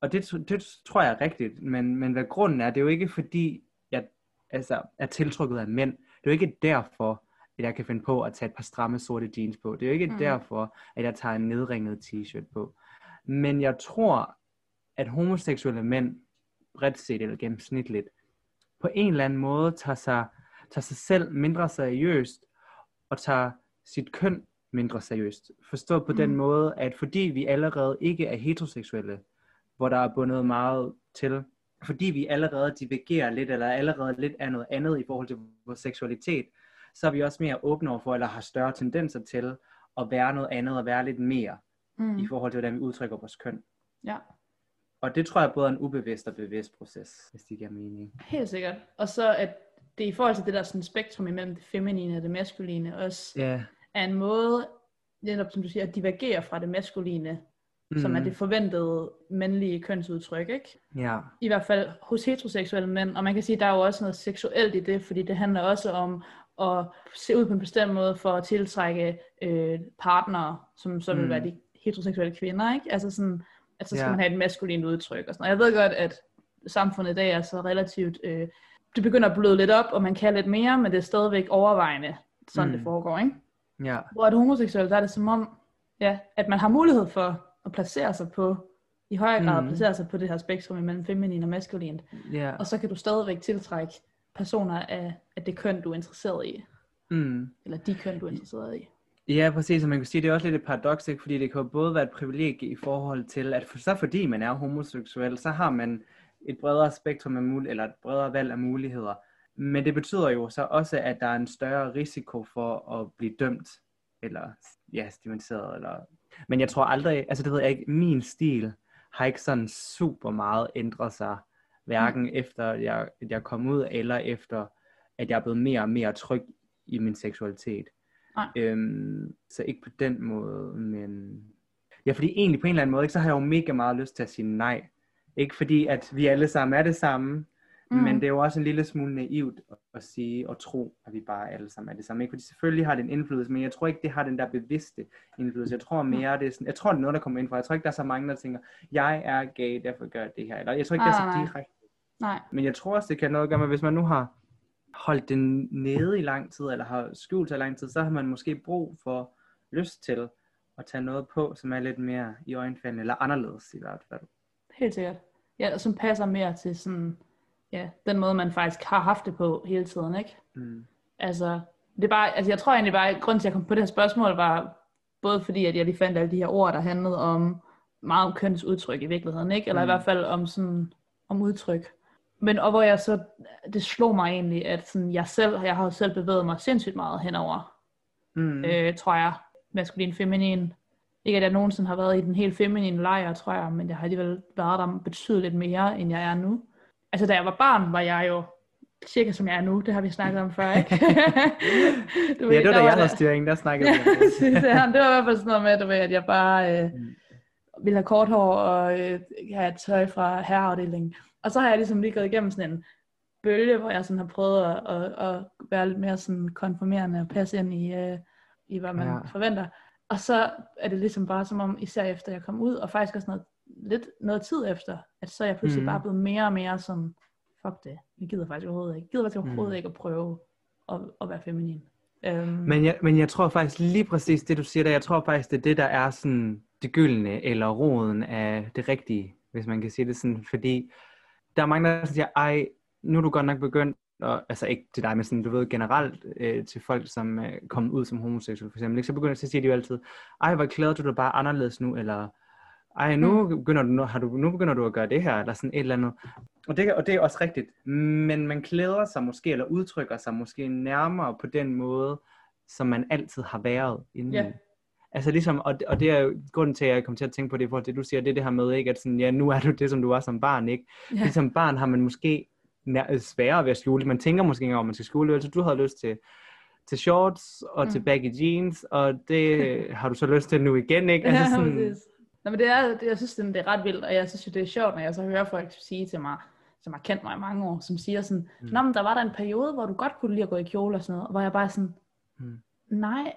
Og det, det tror jeg er rigtigt, men, men hvad grunden er, det er jo ikke fordi, jeg altså, er tiltrukket af mænd. Det er jo ikke derfor, at jeg kan finde på at tage et par stramme sorte jeans på. Det er jo ikke Mm. derfor, at jeg tager en nedringet t-shirt på. Men jeg tror, at homoseksuelle mænd, bredt set eller gennemsnitligt, på en eller anden måde tager sig, tager sig selv mindre seriøst, og tager sit køn mindre seriøst. Forstået på mm. den Mm. måde, at fordi vi allerede ikke er heteroseksuelle, hvor der er bundet meget til, fordi vi allerede divergerer lidt, eller allerede lidt af noget andet i forhold til vores seksualitet, så er vi også mere åbne over for, eller har større tendenser til at være noget andet, og være lidt mere, Mm. i forhold til, hvordan vi udtrykker vores køn. Ja, Og det tror jeg både er en ubevidst og bevidst proces, hvis det giver mening. helt sikkert. Og så at det i forhold til det der sådan spektrum imellem det feminine og det maskuline også Ja. er en måde, netop som du siger, at divergere fra det maskuline, mm. som er det forventede mandlige kønsudtryk, ikke? Ja. I hvert fald hos heteroseksuelle mænd, og man kan sige, at der er jo også noget seksuelt i det, fordi det handler også om at se ud på en bestemt måde for at tiltrække øh, partnere, som så vil Mm. være de heteroseksuelle kvinder, ikke? Altså sådan, at så skal Ja. man have et maskulint udtryk og sådan noget. Jeg ved godt, at samfundet i dag er så relativt, øh, det begynder at bløde lidt op, og man kan lidt mere, men det er stadigvæk overvejende, sådan mm. det foregår, ikke? Ja. Hvor at homoseksuelle, der er det som om, ja, at man har mulighed for at placere sig på, i højere grad Mm. placere sig på det her spektrum imellem feminin og maskulint. Ja. Og så kan du stadigvæk tiltrække personer af, af det køn, du er interesseret i. Mm. Eller de køn, du er interesseret i. Ja, præcis, og man kan sige, det er også lidt et paradoks, ikke? fordi det kan jo både være et privilegie i forhold til, at for, så fordi man er homoseksuel, så har man et bredere spektrum af mul- eller et bredere valg af muligheder. Men det betyder jo så også, at der er en større risiko for at blive dømt, eller ja, stigmatiseret, eller... Men jeg tror aldrig, altså det ved jeg ikke, min stil har ikke sådan super meget ændret sig, hverken mm. efter jeg, at jeg kom ud, eller efter at jeg er blevet mere og mere tryg i min seksualitet. Nej. Øhm, så ikke på den måde, men... Ja, fordi egentlig på en eller anden måde, ikke, så har jeg jo mega meget lyst til at sige nej. Ikke fordi, at vi alle sammen er det samme, mm. men det er jo også en lille smule naivt at, at sige og tro, at vi bare alle sammen er det samme. Ikke? Fordi selvfølgelig har det en indflydelse, men jeg tror ikke, det har den der bevidste indflydelse. Jeg tror mere, det er sådan, jeg tror, det er noget, der kommer ind fra. Jeg tror ikke, der er så mange, der tænker, jeg er gay, derfor gør jeg det her. Eller jeg tror ikke, det er så direkte. Nej. Men jeg tror også, det kan noget at gøre med, hvis man nu har holdt den nede i lang tid, eller har skjult sig i lang tid, så har man måske brug for lyst til at tage noget på, som er lidt mere i øjenfaldende, eller anderledes i hvert fald. Helt sikkert. Ja, og som passer mere til sådan, ja, den måde, man faktisk har haft det på hele tiden, ikke? Mm. Altså, det er bare, altså jeg tror egentlig bare, at grunden til, at jeg kom på det her spørgsmål, var både fordi, at jeg lige fandt alle de her ord, der handlede om meget om kønsudtryk i virkeligheden, ikke? Eller mm. i hvert fald om sådan, om udtryk. Men og hvor jeg så, det slog mig egentlig, at sådan, jeg selv, jeg har selv bevæget mig sindssygt meget henover, Mm. øh, tror jeg, maskulin, feminin. Ikke at jeg nogensinde har været i den helt feminine lejr, tror jeg, men jeg har alligevel været der betydeligt mere, end jeg er nu. Altså, da jeg var barn, var jeg jo cirka som jeg er nu. Det har vi snakket om før, ikke? du ja, det var da jeg havde styring, der snakkede vi om det. det var i hvert fald sådan noget med, du ved, at jeg bare øh, Mm. ville have kort hår og øh, have tøj fra herreafdelingen. Og så har jeg ligesom lige gået igennem sådan en bølge, hvor jeg sådan har prøvet at, at, at være lidt mere sådan konformerende og passe ind i, øh, i hvad man Ja. forventer. Og så er det ligesom bare som om, især efter jeg kom ud, og faktisk også noget, lidt noget tid efter, at så er jeg pludselig mm. bare blevet mere og mere sådan, fuck det, jeg gider faktisk overhovedet ikke. Jeg gider faktisk overhovedet Mhm. ikke at prøve at, at være feminin. Um, Men jeg, men jeg tror faktisk lige præcis det, du siger der, jeg tror faktisk, det er det, der er sådan det gyldne eller roden af det rigtige hvis man kan sige det sådan, fordi der er mange, der siger, ej, nu er du godt nok begyndt, og, altså ikke til dig, men sådan, du ved generelt øh, til folk, som er kommet ud som homoseksuel for eksempel, ikke? så begynder så siger de jo altid, ej, hvor klæder du dig bare anderledes nu, eller ej, nu begynder, du, nu, har du, nu begynder du at gøre det her, eller sådan et eller andet. Og det, og det er også rigtigt, men man klæder sig måske, eller udtrykker sig måske nærmere på den måde, som man altid har været inden. Ja. Altså ligesom, og, og det er jo grunden til, at jeg kommer til at tænke på det, i forhold til det, du siger, det det her med, ikke, at sådan, ja, nu er du det, som du var som barn, ikke? Ja. Ja. Som barn har man måske nær, sværere ved at skjule. Man tænker måske ikke om man skal skjule det. Altså, du havde lyst til, til shorts og mm. til baggy jeans, og det har du så lyst til nu igen, ikke? Altså sådan. Nå, men det er, det, jeg synes, det, er ret vildt, og jeg synes jo, det er sjovt, når jeg så hører folk sige til mig, som har kendt mig i mange år, som siger sådan, Mm. Nå, men der var der en periode, hvor du godt kunne lide at gå i kjole og sådan noget, hvor jeg bare sådan, Mm. nej,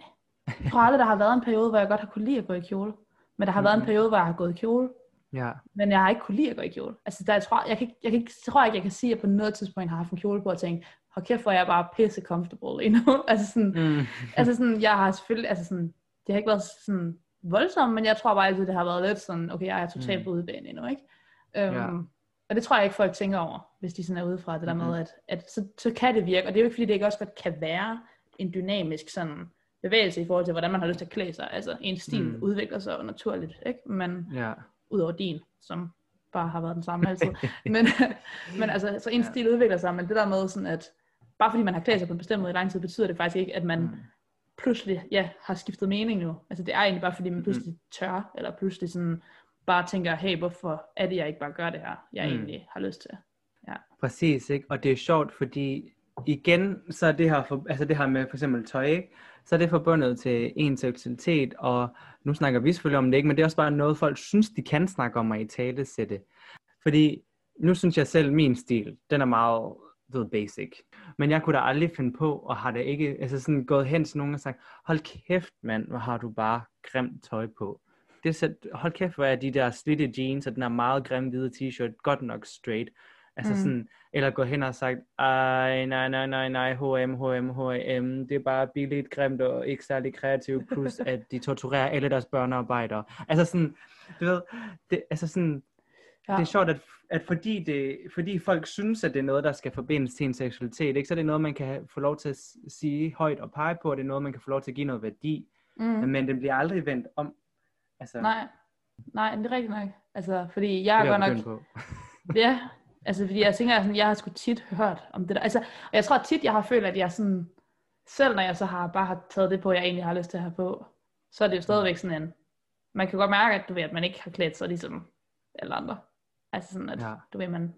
jeg tror aldrig, der har været en periode, hvor jeg godt har kunne lide at gå i kjole, men der har været en periode, hvor jeg har gået i kjole, ja. men jeg har ikke kunne lide at gå i kjole. Altså, der, jeg, tror, jeg, kan, jeg, kan jeg tror ikke, jeg kan sige, at jeg på noget tidspunkt har haft en kjole på og tænkt, hold kæft, hvor er jeg bare pisse comfortable lige nu. altså sådan, Mm. altså sådan, jeg har selvfølgelig, altså sådan, det har ikke været sådan voldsomt, men jeg tror bare altid, det har været lidt sådan, okay, jeg er totalt Mm. på udebane endnu, ikke? Øhm, Ja. Og det tror jeg ikke, folk tænker over, hvis de sådan er udefra, det der Mhm. med, at, at så, så kan det virke, og det er jo ikke, fordi det ikke også godt kan være en dynamisk sådan bevægelse i forhold til, hvordan man har lyst til at klæde sig. Altså, en stil Mm. udvikler sig naturligt, ikke? Men ja. udover din, som bare har været den samme altid. men, men altså, så en Ja. stil udvikler sig, men det der med sådan, at bare fordi man har klædt sig på en bestemt måde i lang tid, betyder det faktisk ikke, at man Mm. pludselig ja, har skiftet mening nu. Altså det er egentlig bare fordi man pludselig tør, eller pludselig sådan bare tænker, hey, hvorfor er det, jeg ikke bare gør det her, jeg Mm. egentlig har lyst til. Præcis, ikke? Og det er sjovt, fordi igen, så er det her, for, altså det her med for eksempel tøj, ikke? Så er det forbundet til en seksualitet, og nu snakker vi selvfølgelig om det, ikke? men det er også bare noget, folk synes, de kan snakke om og i tale sætte. Fordi nu synes jeg selv, min stil, den er meget ved, basic. Men jeg kunne da aldrig finde på, og har da ikke altså sådan gået hen til nogen og sagt, hold kæft mand, hvor har du bare grimt tøj på. Det er så, hold kæft, hvor er de der slitte jeans, og den er meget grimme hvide t-shirt, godt nok straight. Altså Mm. sådan, eller gå hen og sagt, ej, nej, nej, nej, nej, H&M, H&M, H&M, det er bare billigt, grimt og ikke særlig kreativt, plus at de torturerer alle deres børnearbejdere. Altså sådan, du ved, det, altså sådan, Ja. det er sjovt, at, at fordi, det, fordi folk synes, at det er noget, der skal forbindes til en seksualitet, ikke, så er det noget, man kan få lov til at sige højt og pege på, og det er noget, man kan få lov til at give noget værdi, Mm. men det bliver aldrig vendt om. Altså, Nej, nej, det er rigtigt nok. Altså, fordi jeg er godt nok, på. ja, altså fordi jeg tænker, sådan, jeg har sgu tit hørt om det der, altså, og jeg tror tit, jeg har følt, at jeg sådan, selv når jeg så har bare har taget det på, jeg egentlig har lyst til at have på, så er det jo stadigvæk sådan en, man kan godt mærke, at du ved, at man ikke har klædt sig ligesom alle andre. Altså sådan, at Ja. du ved, man,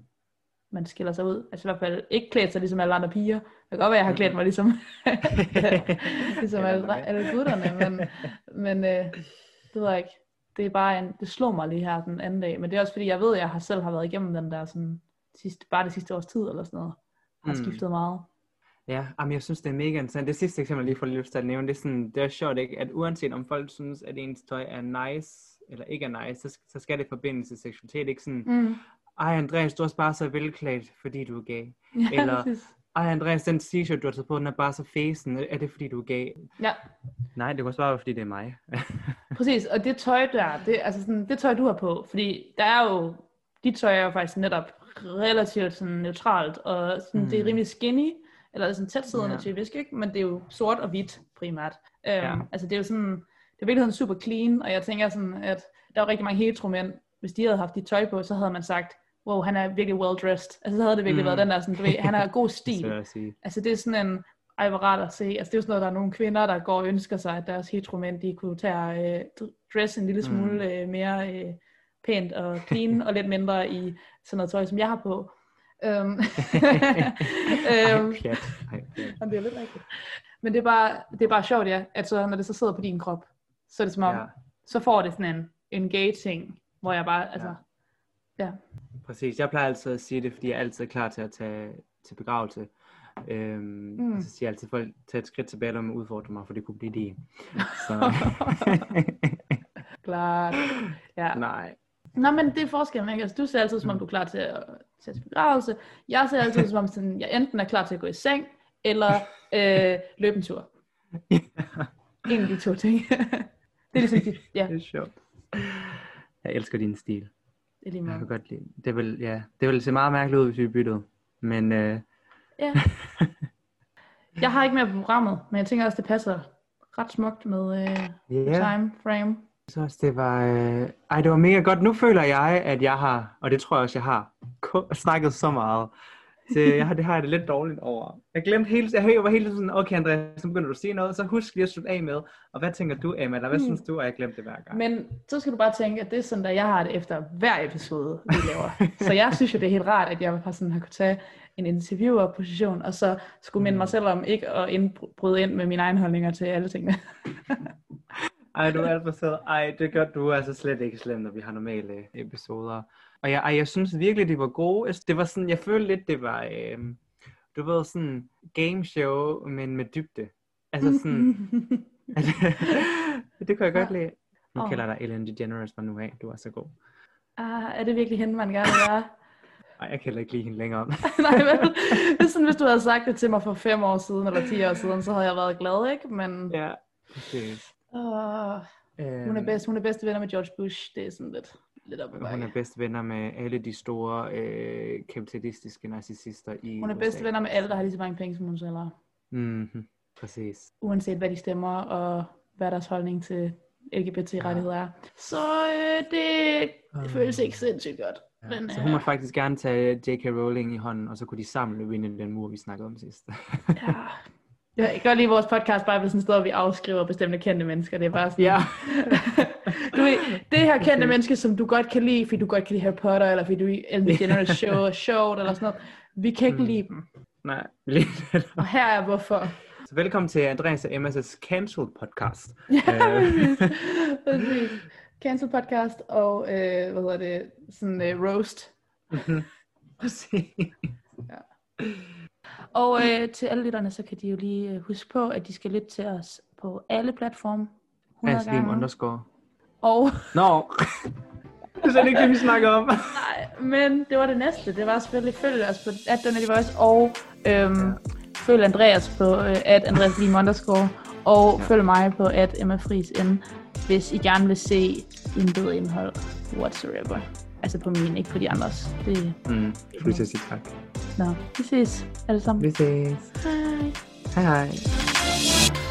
man skiller sig ud. Altså i hvert fald ikke klædt sig ligesom alle andre piger. Det kan godt være, at jeg har klædt mig ligesom, ligesom alle, alle gutterne, men, men øh, det ved jeg ikke. Det er bare en, det slår mig lige her den anden dag. Men det er også fordi, jeg ved, at jeg har selv har været igennem den der sådan, sidste, bare det sidste års tid eller sådan noget. Har Mm. skiftet meget. Ja, jamen jeg synes, det er mega interessant. Det sidste eksempel, jeg lige får lige lyst til at nævne, det er, sådan, det er sjovt, ikke? at uanset om folk synes, at ens tøj er nice, eller ikke er nice, så, så skal det forbindes til seksualitet. Ikke sådan, Mm. ej Andreas, du er også bare så velklædt, fordi du er gay. Ja, Eller- præcis. Ej Andreas, den t-shirt, du har taget på, den er bare så fæsen. Er det, fordi du er gay? Ja, Nej, det kan også bare være, fordi det er mig. præcis. Og det tøj der, det, altså sådan, det tøj du har på, fordi der er jo, dit tøj er jo faktisk netop relativt sådan neutralt, og sådan, mm. det er Mm. rimelig skinny, eller sådan tætsiddende Ja. typisk, ikke? men det er jo sort og hvidt primært. Øhm, Ja. Altså det er jo sådan, det er i virkeligheden super clean, og jeg tænker sådan, at der er jo rigtig mange heteromænd, hvis de havde haft dit tøj på, så havde man sagt, wow, han er virkelig well dressed. Altså så havde det virkelig Mm. været den der sådan, du ved, han har god stil. Altså det er sådan en, ej hvor rart at se. Altså det er jo sådan noget, der er nogle kvinder, der går og ønsker sig, at deres heteromænd, de kunne tage øh, dr- dress en lille smule Mm. øh, mere øh, pænt og clean, og lidt mindre i sådan noget tøj, som jeg har på. Øhm, øhm. Ej, pjat. Det er lidt rigtigt. Men det er bare, det er bare sjovt, ja, at så, når det så sidder på din krop, så er det som om, Ja, så får det sådan en engaging, hvor jeg bare, altså, ja. præcis. Jeg plejer altid at sige det, fordi jeg er altid klar til at tage til begravelse. Øhm, Mm. Så siger jeg altid, folk tager et skridt tilbage, når man udfordrer mig, for det kunne blive det. Så... klart. Ja. Nej. Nå, men det er forskellen, ikke? Altså, du ser altid, som om du er klar til at tage til begravelse. Jeg ser altid, som om sådan, jeg enten er klar til at gå i seng, eller øh, løbe en tur. En af de to ting. det er ligesom dit, ja, Det er sjovt. Jeg elsker din stil. I lige Jeg måde. kan godt lide. Det vil, ja, det vil se meget mærkeligt ud, hvis vi byttede. Men øh, Ja. Jeg har ikke mere på programmet, men jeg tænker også, det passer ret smukt med øh, ja, time frame. Synes også, det var, øh, ej, det var mega godt. Nu føler jeg, at jeg har, og det tror jeg også, jeg har, snakket så meget. Så jeg har, det har jeg det lidt dårligt over. Jeg glemte helt, jeg var helt sådan, okay Andreas, så begynder du at sige noget, så husk lige at slutte af med, og hvad tænker du, Emma, eller hvad Mm. synes du, og jeg glemte det hver gang. Men så skal du bare tænke, at det er sådan, at jeg har det efter hver episode, vi laver. så jeg synes jo, det er helt rart, at jeg har, sådan, har kunne tage en interviewer-position, og så skulle minde mig selv om ikke at indbryde ind med mine egne holdninger til alle tingene. Ej, du er alt for sød. Ej, det gør du altså slet ikke slemt, når vi har normale episoder. Og jeg, ej, jeg synes virkelig, de var gode. Jeg- Det var sådan, jeg følte lidt, det var, øh, du ved, sådan game show, men med dybde. Altså sådan, at, det kunne jeg godt lide. Nu Åh. kalder jeg dig Ellen DeGeneres fra nu af. Du er så god. ah, er det virkelig hende, man gerne vil være? Ej, jeg kan heller ikke lide hende længere. Nej, vel? Det er sådan, hvis du havde sagt det til mig for fem år siden, eller ti år siden, så havde jeg været glad, ikke? Men ja, præcis. Åh, hun, er Øhm, bedst, hun er bedste venner med George Bush. Det er sådan lidt, lidt op Hun er bedste venner med alle de store øh, kapitalistiske narcissister i Hun er bedste venner med alle, der har lige så mange penge, som hun selv har. Mm-hmm. Præcis. Uanset hvad de stemmer, og hvad deres holdning til LGBT-rettigheder er. Så øh, det, det føles ikke sindssygt godt. Ja. Men, så hun må øh, faktisk gerne tage J.K. Rowling i hånden, og så kunne de sammen i den mur, vi snakkede om sidst. Ja. Jeg kan godt lide vores podcast, bare ved sådan et sted, hvor vi afskriver bestemte kendte mennesker. Det er bare sådan, ja. du ved, det her kendte Okay. menneske, som du godt kan lide, fordi du godt kan lide Harry Potter, eller fordi du Ellen DeGeneres show er sjovt, eller sådan noget. Vi kan ikke Mm. lide dem. Nej, lige. Og her er hvorfor. Så velkommen til Andreas og Emmas' Cancel podcast. Ja, Øh. præcis. præcis. Cancel podcast og, øh, hvad hedder det, sådan øh, roast. Præcis. Og øh, til alle lytterne, så kan de jo lige øh, huske på, at de skal lytte til os på alle platforme. 100 Aslim gange. underscore. Og Nå, det er ikke det, vi snakker om. Nej, men det var det næste. Det var selvfølgelig følg os på at Donate Voice, og øhm, følg Andreas på øh, at Andreas Lim underscore, og følg mig på at Emma Friis N, hvis I gerne vil se intet indhold whatsoever. Altså på min, ikke på de andres. Det, Mm, sige tak. nå, vi ses alle sammen. Vi ses. Hej. Hej hej.